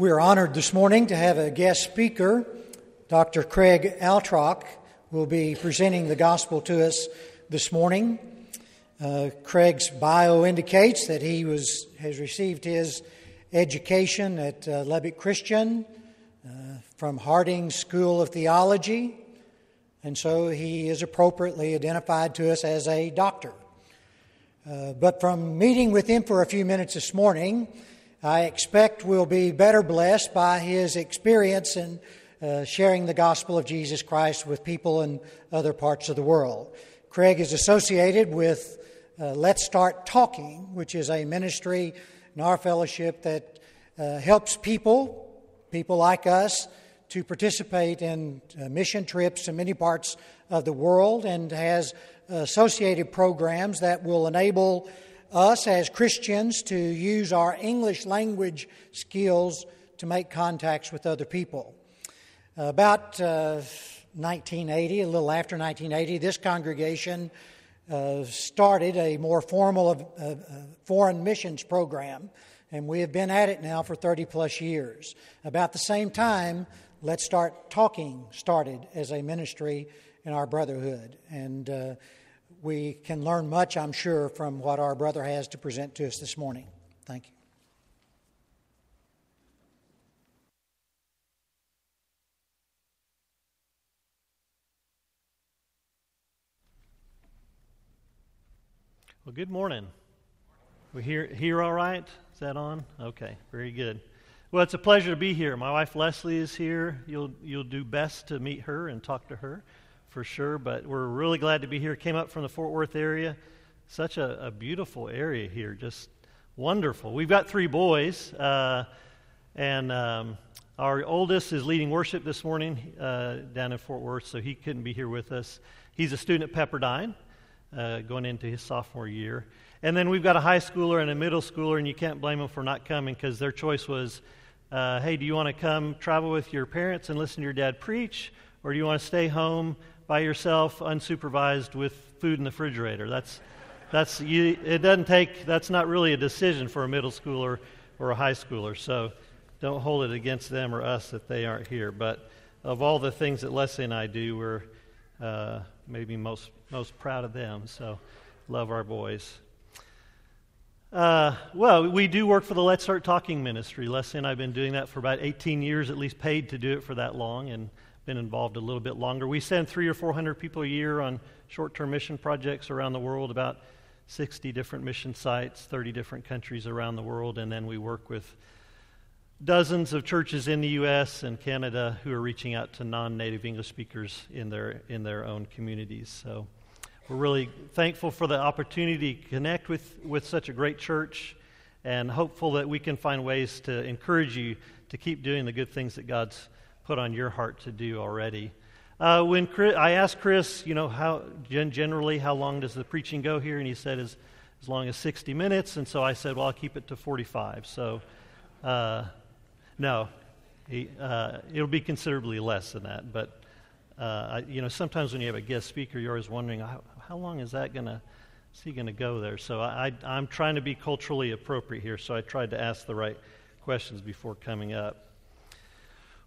We're honored this morning to have a guest speaker. Dr. Craig Altrock will be presenting the gospel to us this morning. Uh, Craig's bio indicates that he was, has received his education at uh, Lubbock Christian uh, from Harding School of Theology, and so he is appropriately identified to us as a doctor. Uh, but from meeting with him for a few minutes this morning, I expect we'll be better blessed by his experience in uh, sharing the gospel of Jesus Christ with people in other parts of the world. Craig is associated with uh, Let's Start Talking, which is a ministry in our fellowship that uh, helps people, people like us, to participate in uh, mission trips to many parts of the world and has associated programs that will enable us as Christians to use our English language skills to make contacts with other people. About uh, 1980, a little after 1980, this congregation uh, started a more formal uh, uh, foreign missions program, and we have been at it now for 30 plus years. About the same time, Let's Start Talking started as a ministry in our brotherhood, and uh, we can learn much, I'm sure, from what our brother has to present to us this morning. Thank you. Well, good morning. We here here all right? Is that on? Okay, very good. Well, it's a pleasure to be here. My wife Leslie is here. You'll you'll do best to meet her and talk to her, for sure. But we're really glad to be here. Came up from the Fort Worth area. Such a, a beautiful area here, just wonderful. We've got three boys, uh, and um, our oldest is leading worship this morning uh, down in Fort Worth, so he couldn't be here with us. He's a student at Pepperdine uh, going into his sophomore year. And then we've got a high schooler and a middle schooler, and you can't blame them for not coming because their choice was uh, hey, do you want to come travel with your parents and listen to your dad preach, or do you want to stay home by yourself, unsupervised, with food in the refrigerator? That's, that's you, it doesn't take, that's not really a decision for a middle schooler or a high schooler. So don't hold it against them or us that they aren't here. But of all the things that Leslie and I do, we're uh, maybe most most proud of them. So, love our boys. Uh, well, we do work for the Let's Start Talking ministry. Leslie and I have been doing that for about 18 years, at least paid to do it for that long, and been involved a little bit longer. We send three or 400 people a year on short term mission projects around the world, about 60 different mission sites, 30 different countries around the world, and then we work with dozens of churches in the U.S. and Canada who are reaching out to non-native English speakers in their in their own communities. So we're really thankful for the opportunity to connect with, with such a great church and hopeful that we can find ways to encourage you to keep doing the good things that God's put on your heart to do already. Uh, when Chris, I asked Chris, you know, how generally how long does the preaching go here, and he said as as long as 60 minutes, and so I said, well, I'll keep it to 45. So, uh, no, he, uh, it'll be considerably less than that, but uh, you know, sometimes when you have a guest speaker, you're always wondering how, how long is that to, is he to go there? So I, I, I'm trying to be culturally appropriate here, so I tried to ask the right questions before coming up.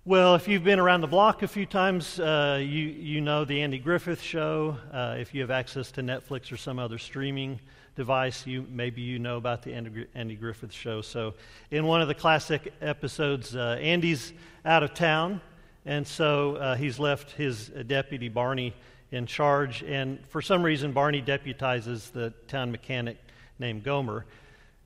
Well, if you've been around the block a few times, uh, you, you know the Andy Griffith Show. Uh, if you have access to Netflix or some other streaming device, you, maybe you know about the Andy, Andy Griffith Show. So, in one of the classic episodes, uh, Andy's out of town, and so uh, he's left his deputy, Barney, in charge. And for some reason, Barney deputizes the town mechanic named Gomer.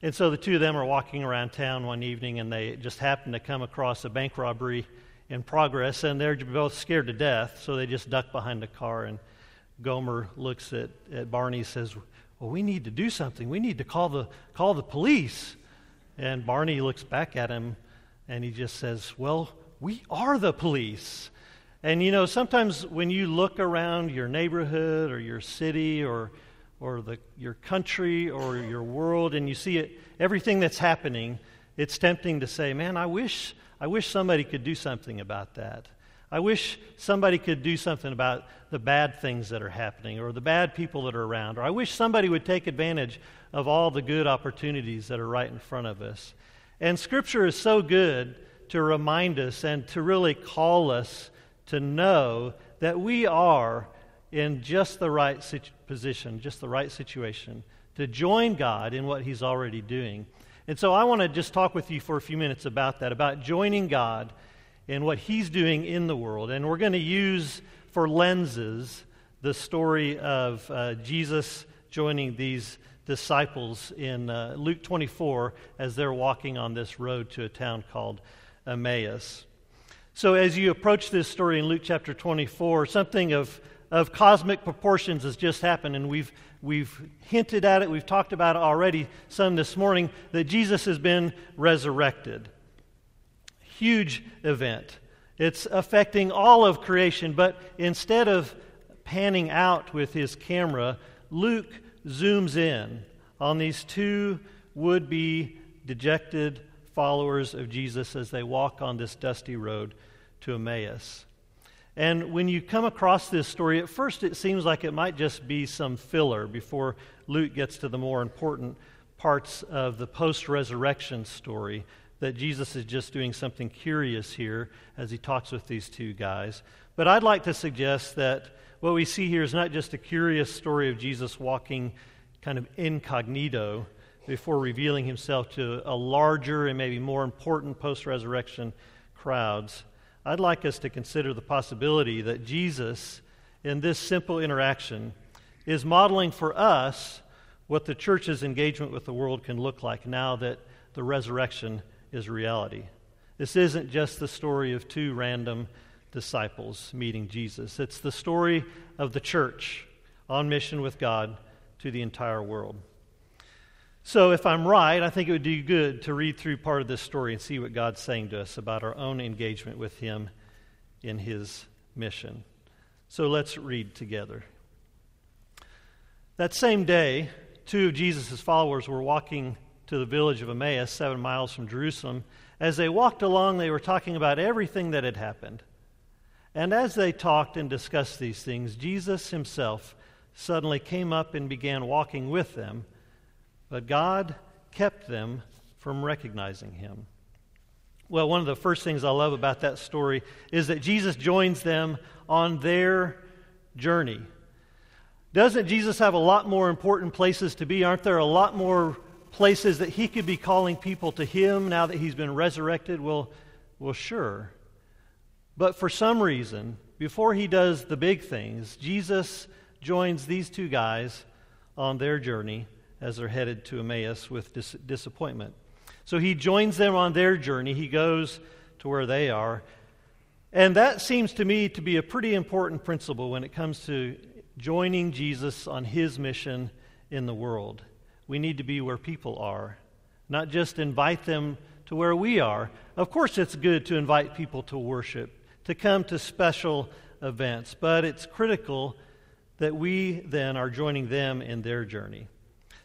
And so the two of them are walking around town one evening and they just happen to come across a bank robbery in progress and they're both scared to death. So they just duck behind the car and Gomer looks at, at Barney and says, Well, we need to do something. We need to call the, call the police. And Barney looks back at him and he just says, Well, we are the police. And you know, sometimes when you look around your neighborhood or your city or or the, your country or your world and you see it, everything that's happening, it's tempting to say, "Man, I wish I wish somebody could do something about that. I wish somebody could do something about the bad things that are happening or the bad people that are around. Or I wish somebody would take advantage of all the good opportunities that are right in front of us." And scripture is so good to remind us and to really call us to know that we are in just the right situ- position, just the right situation to join God in what He's already doing. And so I want to just talk with you for a few minutes about that, about joining God in what He's doing in the world. And we're going to use for lenses the story of uh, Jesus joining these disciples in uh, Luke 24 as they're walking on this road to a town called Emmaus. So, as you approach this story in Luke chapter 24, something of, of cosmic proportions has just happened, and we've, we've hinted at it, we've talked about it already some this morning, that Jesus has been resurrected. Huge event. It's affecting all of creation, but instead of panning out with his camera, Luke zooms in on these two would be dejected followers of Jesus as they walk on this dusty road to Emmaus. And when you come across this story, at first it seems like it might just be some filler before Luke gets to the more important parts of the post resurrection story. That Jesus is just doing something curious here as he talks with these two guys. But I'd like to suggest that what we see here is not just a curious story of Jesus walking kind of incognito before revealing himself to a larger and maybe more important post resurrection crowds. I'd like us to consider the possibility that Jesus, in this simple interaction, is modeling for us what the church's engagement with the world can look like now that the resurrection is reality. This isn't just the story of two random disciples meeting Jesus, it's the story of the church on mission with God to the entire world. So, if I'm right, I think it would do good to read through part of this story and see what God's saying to us about our own engagement with Him in His mission. So, let's read together. That same day, two of Jesus' followers were walking to the village of Emmaus, seven miles from Jerusalem. As they walked along, they were talking about everything that had happened. And as they talked and discussed these things, Jesus himself suddenly came up and began walking with them but God kept them from recognizing him. Well, one of the first things I love about that story is that Jesus joins them on their journey. Doesn't Jesus have a lot more important places to be? Aren't there a lot more places that he could be calling people to him now that he's been resurrected? Well, well, sure. But for some reason, before he does the big things, Jesus joins these two guys on their journey as they're headed to Emmaus with dis- disappointment. So he joins them on their journey. He goes to where they are. And that seems to me to be a pretty important principle when it comes to joining Jesus on his mission in the world. We need to be where people are, not just invite them to where we are. Of course, it's good to invite people to worship, to come to special events, but it's critical that we then are joining them in their journey.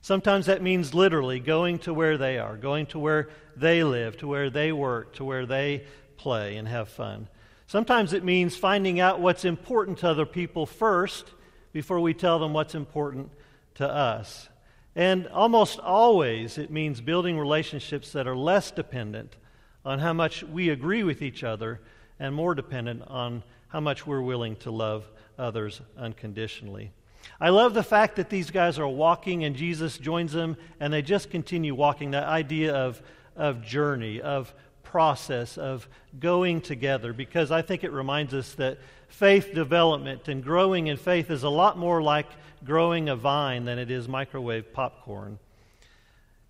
Sometimes that means literally going to where they are, going to where they live, to where they work, to where they play and have fun. Sometimes it means finding out what's important to other people first before we tell them what's important to us. And almost always it means building relationships that are less dependent on how much we agree with each other and more dependent on how much we're willing to love others unconditionally. I love the fact that these guys are walking and Jesus joins them and they just continue walking. That idea of, of journey, of process, of going together, because I think it reminds us that faith development and growing in faith is a lot more like growing a vine than it is microwave popcorn.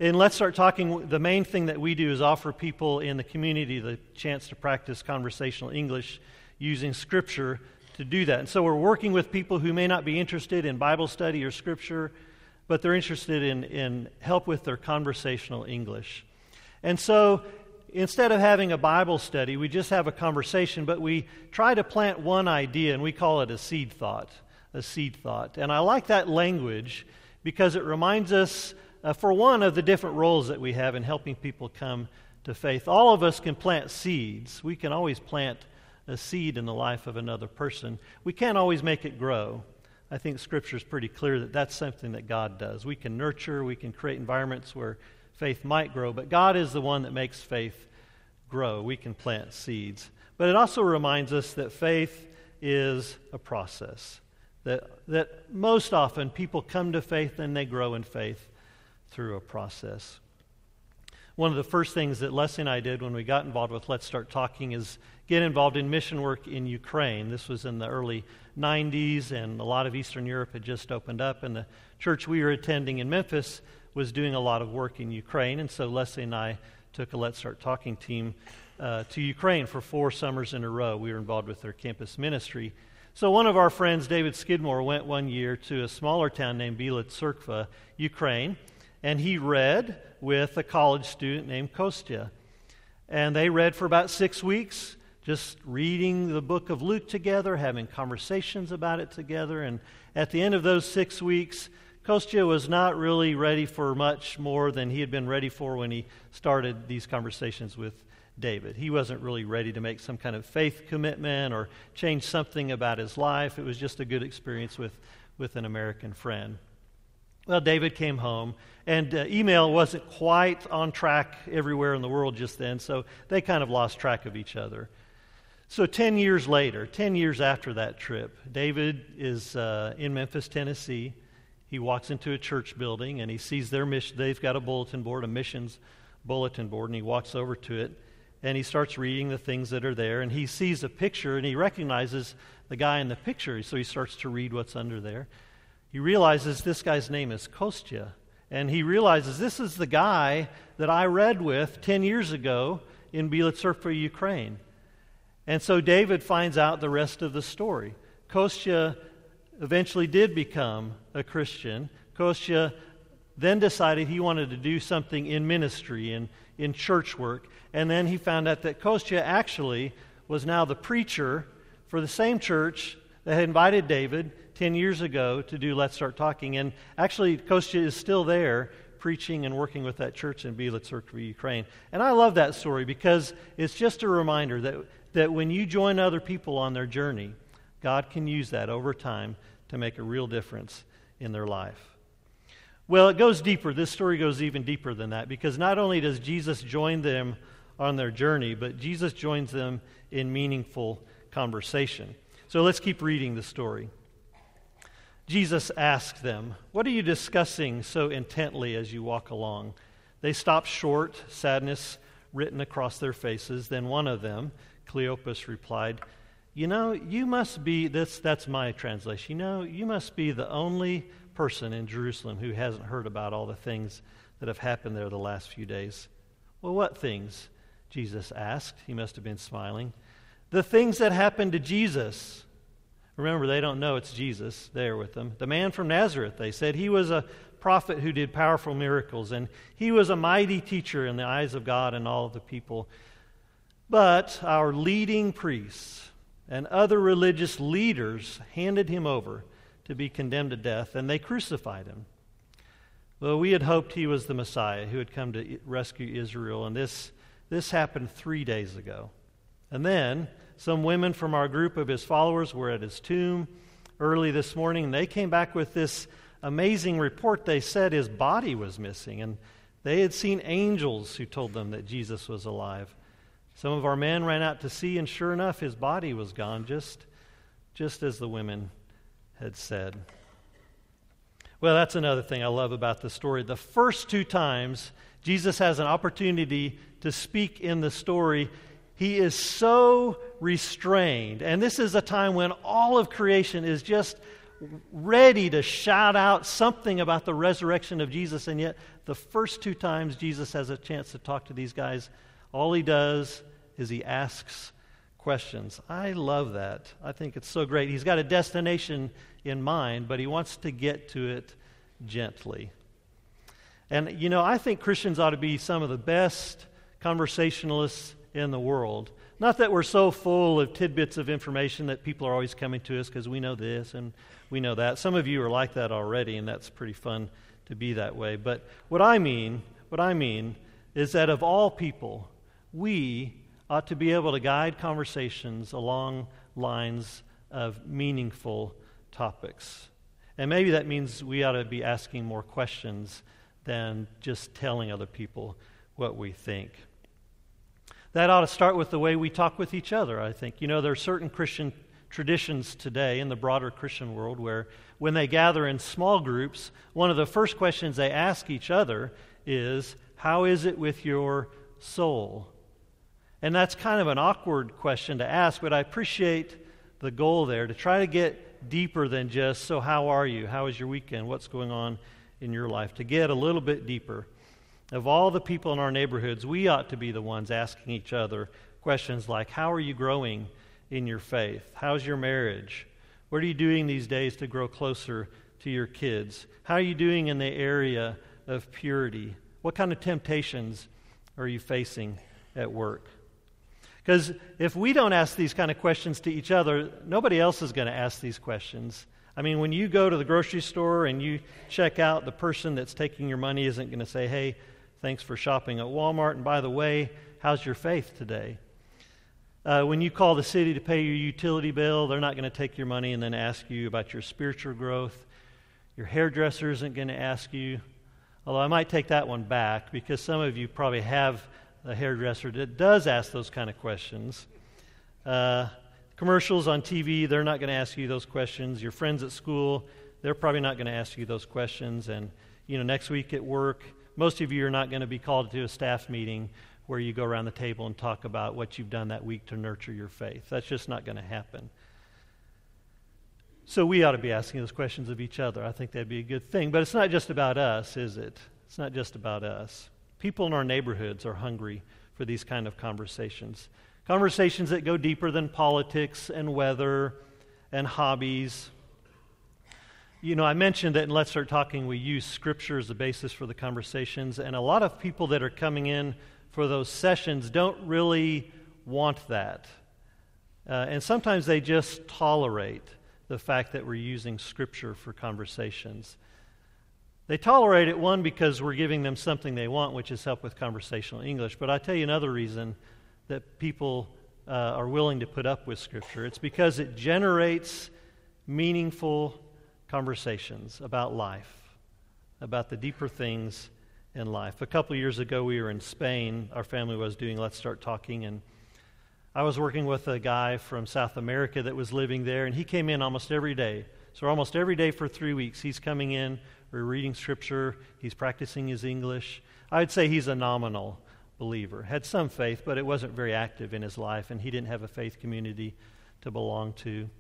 And let's start talking. The main thing that we do is offer people in the community the chance to practice conversational English using Scripture to do that. And so we're working with people who may not be interested in Bible study or Scripture, but they're interested in, in help with their conversational English. And so instead of having a Bible study, we just have a conversation, but we try to plant one idea, and we call it a seed thought. A seed thought. And I like that language because it reminds us, uh, for one, of the different roles that we have in helping people come to faith. All of us can plant seeds. We can always plant a seed in the life of another person. We can't always make it grow. I think Scripture is pretty clear that that's something that God does. We can nurture, we can create environments where faith might grow, but God is the one that makes faith grow, we can plant seeds. But it also reminds us that faith is a process. That, that most often people come to faith and they grow in faith through a process. One of the first things that Leslie and I did when we got involved with Let's Start Talking is get involved in mission work in Ukraine. This was in the early 90s, and a lot of Eastern Europe had just opened up, and the church we were attending in Memphis was doing a lot of work in Ukraine. And so Leslie and I took a Let's Start Talking team uh, to Ukraine for four summers in a row. We were involved with their campus ministry. So one of our friends, David Skidmore, went one year to a smaller town named Bila Ukraine, and he read with a college student named Kostya. And they read for about six weeks, just reading the book of Luke together, having conversations about it together. And at the end of those six weeks, Kostya was not really ready for much more than he had been ready for when he started these conversations with David. He wasn't really ready to make some kind of faith commitment or change something about his life. It was just a good experience with, with an American friend. Well, David came home, and uh, email wasn't quite on track everywhere in the world just then, so they kind of lost track of each other. So, 10 years later, 10 years after that trip, David is uh, in Memphis, Tennessee. He walks into a church building and he sees their mission. They've got a bulletin board, a missions bulletin board, and he walks over to it and he starts reading the things that are there and he sees a picture and he recognizes the guy in the picture so he starts to read what's under there he realizes this guy's name is kostya and he realizes this is the guy that i read with 10 years ago in Bila Tserkva, ukraine. And so david finds out the rest of the story. Kostya eventually did become a christian. Kostya then decided he wanted to do something in ministry and in church work. And then he found out that Kostya actually was now the preacher for the same church that had invited David 10 years ago to do Let's Start Talking. And actually, Kostya is still there preaching and working with that church in Bila Tserkva, Ukraine. And I love that story because it's just a reminder that, that when you join other people on their journey, God can use that over time to make a real difference in their life. Well, it goes deeper. This story goes even deeper than that because not only does Jesus join them on their journey, but Jesus joins them in meaningful conversation. So let's keep reading the story. Jesus asked them, What are you discussing so intently as you walk along? They stopped short, sadness written across their faces. Then one of them, Cleopas, replied, You know, you must be, this, that's my translation, you know, you must be the only person in Jerusalem who hasn't heard about all the things that have happened there the last few days. Well, what things? Jesus asked. He must have been smiling. The things that happened to Jesus. Remember, they don't know it's Jesus there with them. The man from Nazareth, they said, he was a prophet who did powerful miracles, and he was a mighty teacher in the eyes of God and all of the people. But our leading priests and other religious leaders handed him over to be condemned to death, and they crucified him. Well, we had hoped he was the Messiah who had come to rescue Israel, and this, this happened three days ago. And then some women from our group of his followers were at his tomb early this morning, and they came back with this amazing report. They said his body was missing, and they had seen angels who told them that Jesus was alive. Some of our men ran out to see, and sure enough, his body was gone, just, just as the women had said. Well, that's another thing I love about the story. The first two times Jesus has an opportunity to speak in the story, he is so restrained. And this is a time when all of creation is just ready to shout out something about the resurrection of Jesus. And yet, the first two times Jesus has a chance to talk to these guys, all he does is he asks questions. I love that. I think it's so great. He's got a destination in mind, but he wants to get to it gently. And, you know, I think Christians ought to be some of the best conversationalists in the world. Not that we're so full of tidbits of information that people are always coming to us because we know this and we know that. Some of you are like that already, and that's pretty fun to be that way. But what I mean, what I mean is that of all people, we ought to be able to guide conversations along lines of meaningful topics. And maybe that means we ought to be asking more questions than just telling other people what we think. That ought to start with the way we talk with each other, I think. You know, there are certain Christian traditions today in the broader Christian world where when they gather in small groups, one of the first questions they ask each other is, How is it with your soul? And that's kind of an awkward question to ask, but I appreciate the goal there to try to get deeper than just, So, how are you? How is your weekend? What's going on in your life? To get a little bit deeper. Of all the people in our neighborhoods, we ought to be the ones asking each other questions like, How are you growing in your faith? How's your marriage? What are you doing these days to grow closer to your kids? How are you doing in the area of purity? What kind of temptations are you facing at work? Because if we don't ask these kind of questions to each other, nobody else is going to ask these questions. I mean, when you go to the grocery store and you check out, the person that's taking your money isn't going to say, hey, thanks for shopping at Walmart, and by the way, how's your faith today? Uh, when you call the city to pay your utility bill, they're not going to take your money and then ask you about your spiritual growth. Your hairdresser isn't going to ask you. Although I might take that one back because some of you probably have a hairdresser that does ask those kind of questions. Uh, commercials on TV, they're not going to ask you those questions. Your friends at school, they're probably not going to ask you those questions. And, you know, next week at work, most of you are not going to be called to a staff meeting where you go around the table and talk about what you've done that week to nurture your faith. That's just not going to happen. So we ought to be asking those questions of each other. I think that'd be a good thing. But it's not just about us, is it? It's not just about us. People in our neighborhoods are hungry for these kind of conversations. Conversations that go deeper than politics and weather and hobbies. You know, I mentioned that in Let's Start Talking, we use Scripture as the basis for the conversations, and a lot of people that are coming in for those sessions don't really want that. Uh, and sometimes they just tolerate the fact that we're using Scripture for conversations. They tolerate it, one, because we're giving them something they want, which is help with conversational English. But I tell you another reason that people uh, are willing to put up with Scripture it's because it generates meaningful conversations about life, about the deeper things in life. A couple years ago, we were in Spain. Our family was doing Let's Start Talking, and I was working with a guy from South America that was living there, and he came in almost every day. So, almost every day for three weeks, he's coming in, we're reading scripture, he's practicing his English. I'd say he's a nominal believer, had some faith, but it wasn't very active in his life, and he didn't have a faith community to belong to.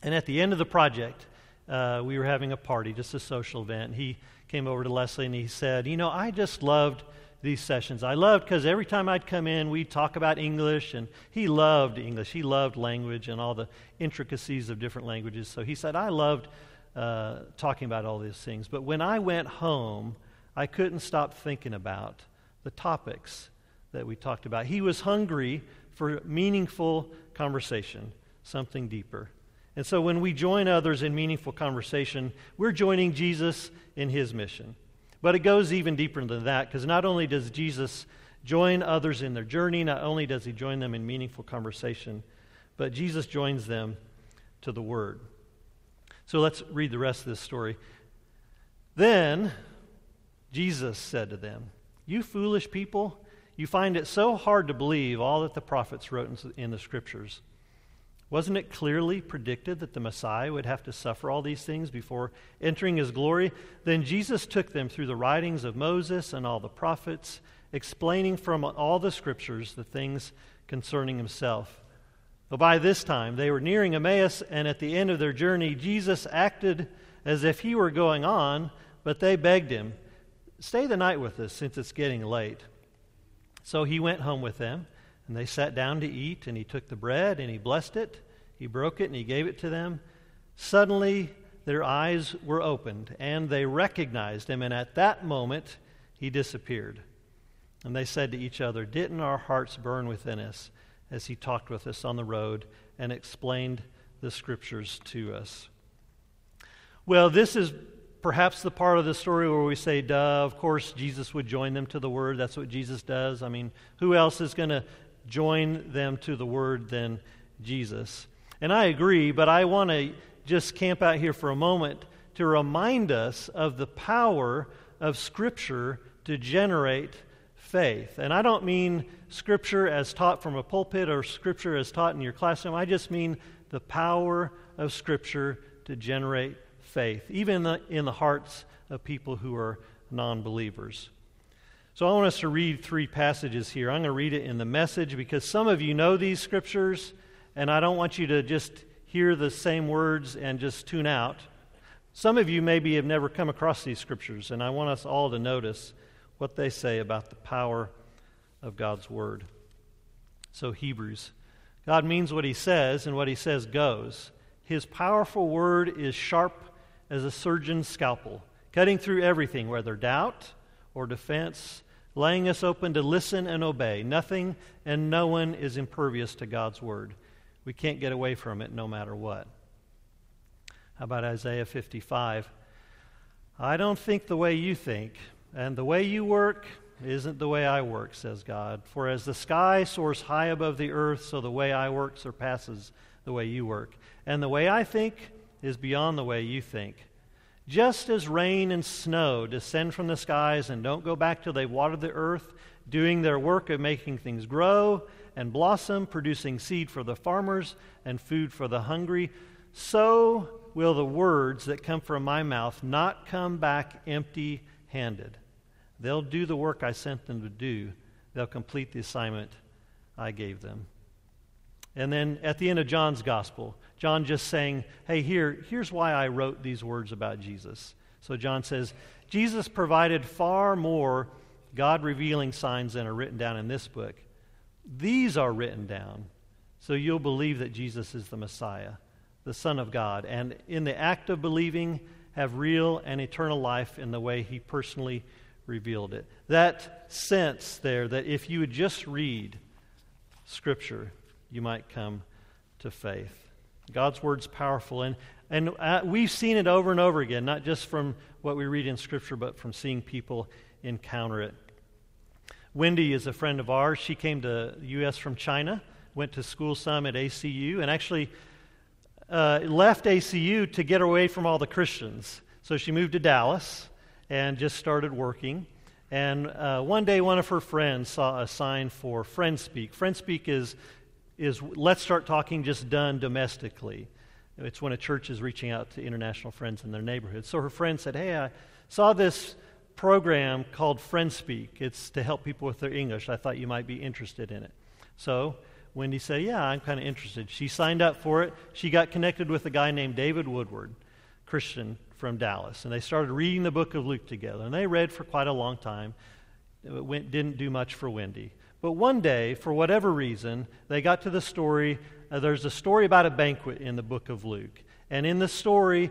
And at the end of the project, uh, we were having a party, just a social event. He came over to Leslie and he said, You know, I just loved these sessions. I loved because every time I'd come in, we'd talk about English, and he loved English. He loved language and all the intricacies of different languages. So he said, I loved uh, talking about all these things. But when I went home, I couldn't stop thinking about the topics that we talked about. He was hungry for meaningful conversation, something deeper. And so when we join others in meaningful conversation, we're joining Jesus in his mission. But it goes even deeper than that because not only does Jesus join others in their journey, not only does he join them in meaningful conversation, but Jesus joins them to the Word. So let's read the rest of this story. Then Jesus said to them, You foolish people, you find it so hard to believe all that the prophets wrote in the Scriptures. Wasn't it clearly predicted that the Messiah would have to suffer all these things before entering his glory? Then Jesus took them through the writings of Moses and all the prophets, explaining from all the scriptures the things concerning himself. But by this time, they were nearing Emmaus, and at the end of their journey, Jesus acted as if he were going on, but they begged him, Stay the night with us, since it's getting late. So he went home with them. And they sat down to eat, and he took the bread and he blessed it. He broke it and he gave it to them. Suddenly, their eyes were opened, and they recognized him. And at that moment, he disappeared. And they said to each other, Didn't our hearts burn within us as he talked with us on the road and explained the scriptures to us? Well, this is perhaps the part of the story where we say, duh, of course Jesus would join them to the word. That's what Jesus does. I mean, who else is going to join them to the word than Jesus. And I agree, but I want to just camp out here for a moment to remind us of the power of Scripture to generate faith. And I don't mean Scripture as taught from a pulpit or Scripture as taught in your classroom. I just mean the power of Scripture to generate faith, even in the, in the hearts of people who are non believers. So I want us to read three passages here. I'm going to read it in the message because some of you know these scriptures, and I don't want you to just hear the same words and just tune out. Some of you maybe have never come across these scriptures, and I want us all to notice what they say about the power of God's Word. So, Hebrews. God means what He says, and what He says goes. His powerful Word is sharp as a surgeon's scalpel, cutting through everything, whether doubt or defense, laying us open to listen and obey. Nothing and no one is impervious to God's Word. We can't get away from it no matter what. How about Isaiah 55? I don't think the way you think, and the way you work isn't the way I work, says God. For as the sky soars high above the earth, so the way I work surpasses the way you work. And the way I think is beyond the way you think. Just as rain and snow descend from the skies and don't go back till they water the earth, doing their work of making things grow and blossom, producing seed for the farmers and food for the hungry, so will the words that come from my mouth not come back empty handed. They'll do the work I sent them to do, they'll complete the assignment I gave them. And then at the end of John's gospel, John just saying, hey, here, here's why I wrote these words about Jesus. So John says, Jesus provided far more God revealing signs than are written down in this book. These are written down so you'll believe that Jesus is the Messiah, the Son of God, and in the act of believing, have real and eternal life in the way He personally revealed it. That sense there that if you would just read Scripture, you might come to faith. God's word's powerful, and, and uh, we've seen it over and over again, not just from what we read in Scripture, but from seeing people encounter it. Wendy is a friend of ours. She came to the U.S. from China, went to school some at ACU, and actually uh, left ACU to get away from all the Christians. So she moved to Dallas and just started working. And uh, one day, one of her friends saw a sign for FriendSpeak. FriendSpeak is is let's start talking just done domestically. It's when a church is reaching out to international friends in their neighborhood. So her friend said, Hey, I saw this program called FriendSpeak. It's to help people with their English. I thought you might be interested in it. So Wendy said, Yeah, I'm kind of interested. She signed up for it. She got connected with a guy named David Woodward, Christian from Dallas. And they started reading the book of Luke together. And they read for quite a long time. It went, didn't do much for Wendy. But one day, for whatever reason, they got to the story. Uh, there's a story about a banquet in the book of Luke. And in the story,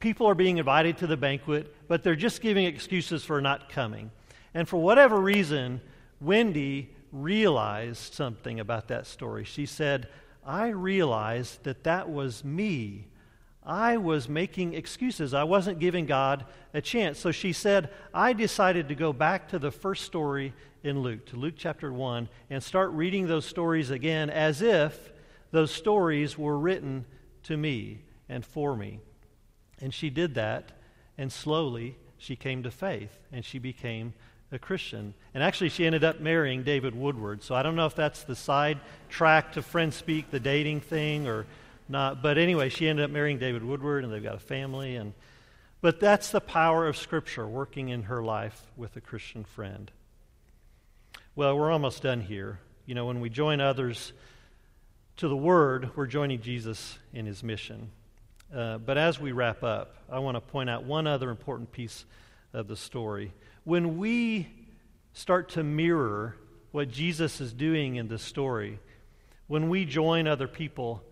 people are being invited to the banquet, but they're just giving excuses for not coming. And for whatever reason, Wendy realized something about that story. She said, I realized that that was me. I was making excuses. I wasn't giving God a chance. So she said, I decided to go back to the first story in Luke, to Luke chapter 1, and start reading those stories again as if those stories were written to me and for me. And she did that, and slowly she came to faith, and she became a Christian. And actually, she ended up marrying David Woodward. So I don't know if that's the side track to FriendSpeak, the dating thing, or not. But anyway, she ended up marrying David Woodward, and they've got a family. And but that's the power of Scripture working in her life with a Christian friend. Well, we're almost done here. You know, when we join others to the Word, we're joining Jesus in his mission. Uh, but as we wrap up, I want to point out one other important piece of the story. When we start to mirror what Jesus is doing in this story, when we join other people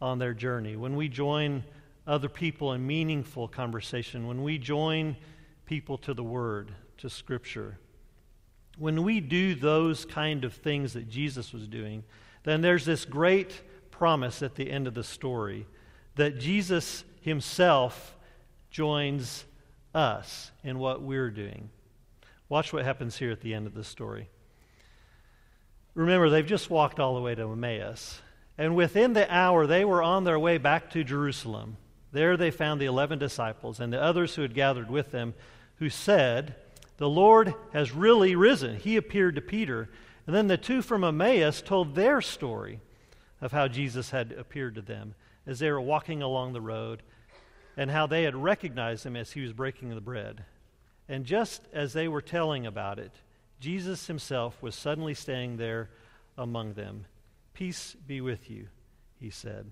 on their journey, when we join other people in meaningful conversation, when we join people to the Word, to Scripture, when we do those kind of things that Jesus was doing, then there's this great promise at the end of the story that Jesus himself joins us in what we're doing. Watch what happens here at the end of the story. Remember, they've just walked all the way to Emmaus. And within the hour, they were on their way back to Jerusalem. There they found the eleven disciples and the others who had gathered with them, who said, The Lord has really risen. He appeared to Peter. And then the two from Emmaus told their story of how Jesus had appeared to them as they were walking along the road and how they had recognized him as he was breaking the bread. And just as they were telling about it, Jesus himself was suddenly standing there among them. Peace be with you, he said.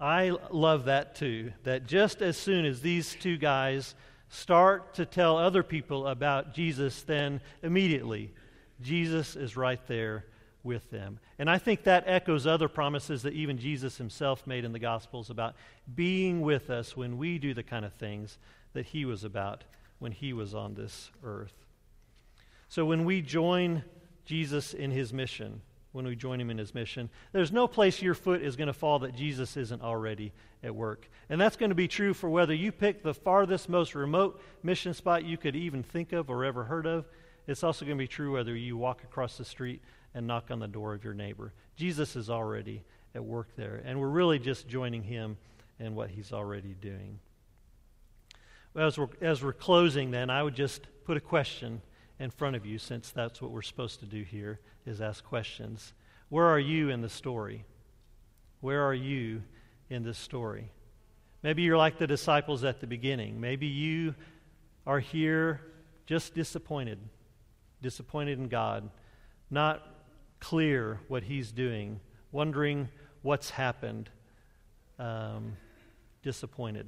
I love that too, that just as soon as these two guys start to tell other people about Jesus, then immediately Jesus is right there with them. And I think that echoes other promises that even Jesus himself made in the Gospels about being with us when we do the kind of things that he was about when he was on this earth. So when we join Jesus in his mission, when we join him in his mission. There's no place your foot is going to fall that Jesus isn't already at work. And that's going to be true for whether you pick the farthest, most remote mission spot you could even think of or ever heard of. It's also going to be true whether you walk across the street and knock on the door of your neighbor. Jesus is already at work there. And we're really just joining him in what he's already doing. As, we're, as we're closing, then, I would just put a question in front of you, since that's what we're supposed to do here, is ask questions. Where are you in the story? Where are you in this story? Maybe you're like the disciples at the beginning. Maybe you are here just disappointed, disappointed in God, not clear what He's doing, wondering what's happened, um, disappointed.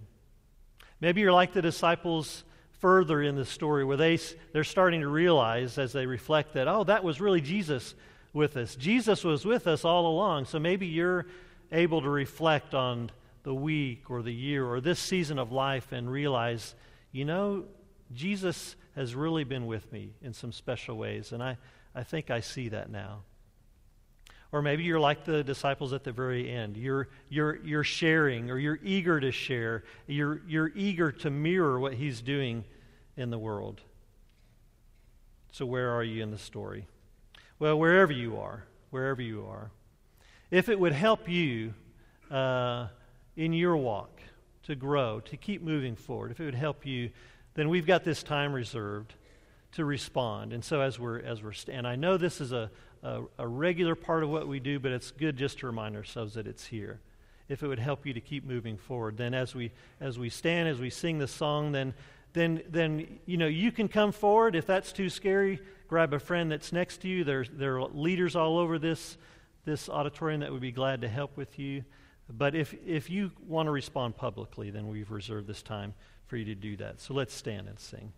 Maybe you're like the disciples further in the story where they, they're starting to realize as they reflect that, oh, that was really Jesus with us. Jesus was with us all along. So maybe you're able to reflect on the week or the year or this season of life and realize, you know, Jesus has really been with me in some special ways. And I, I think I see that now. Or maybe you're like the disciples at the very end. You're, you're, you're sharing or you're eager to share. You're, you're eager to mirror what he's doing in the world. So, where are you in the story? Well, wherever you are, wherever you are. If it would help you uh, in your walk to grow, to keep moving forward, if it would help you, then we've got this time reserved to respond. And so, as we're, as we're, and I know this is a, a, a regular part of what we do, but it's good just to remind ourselves that it's here. If it would help you to keep moving forward, then as we as we stand, as we sing the song, then then then you know you can come forward. If that's too scary, grab a friend that's next to you. There's there are leaders all over this this auditorium that would be glad to help with you. But if if you want to respond publicly, then we've reserved this time for you to do that. So let's stand and sing.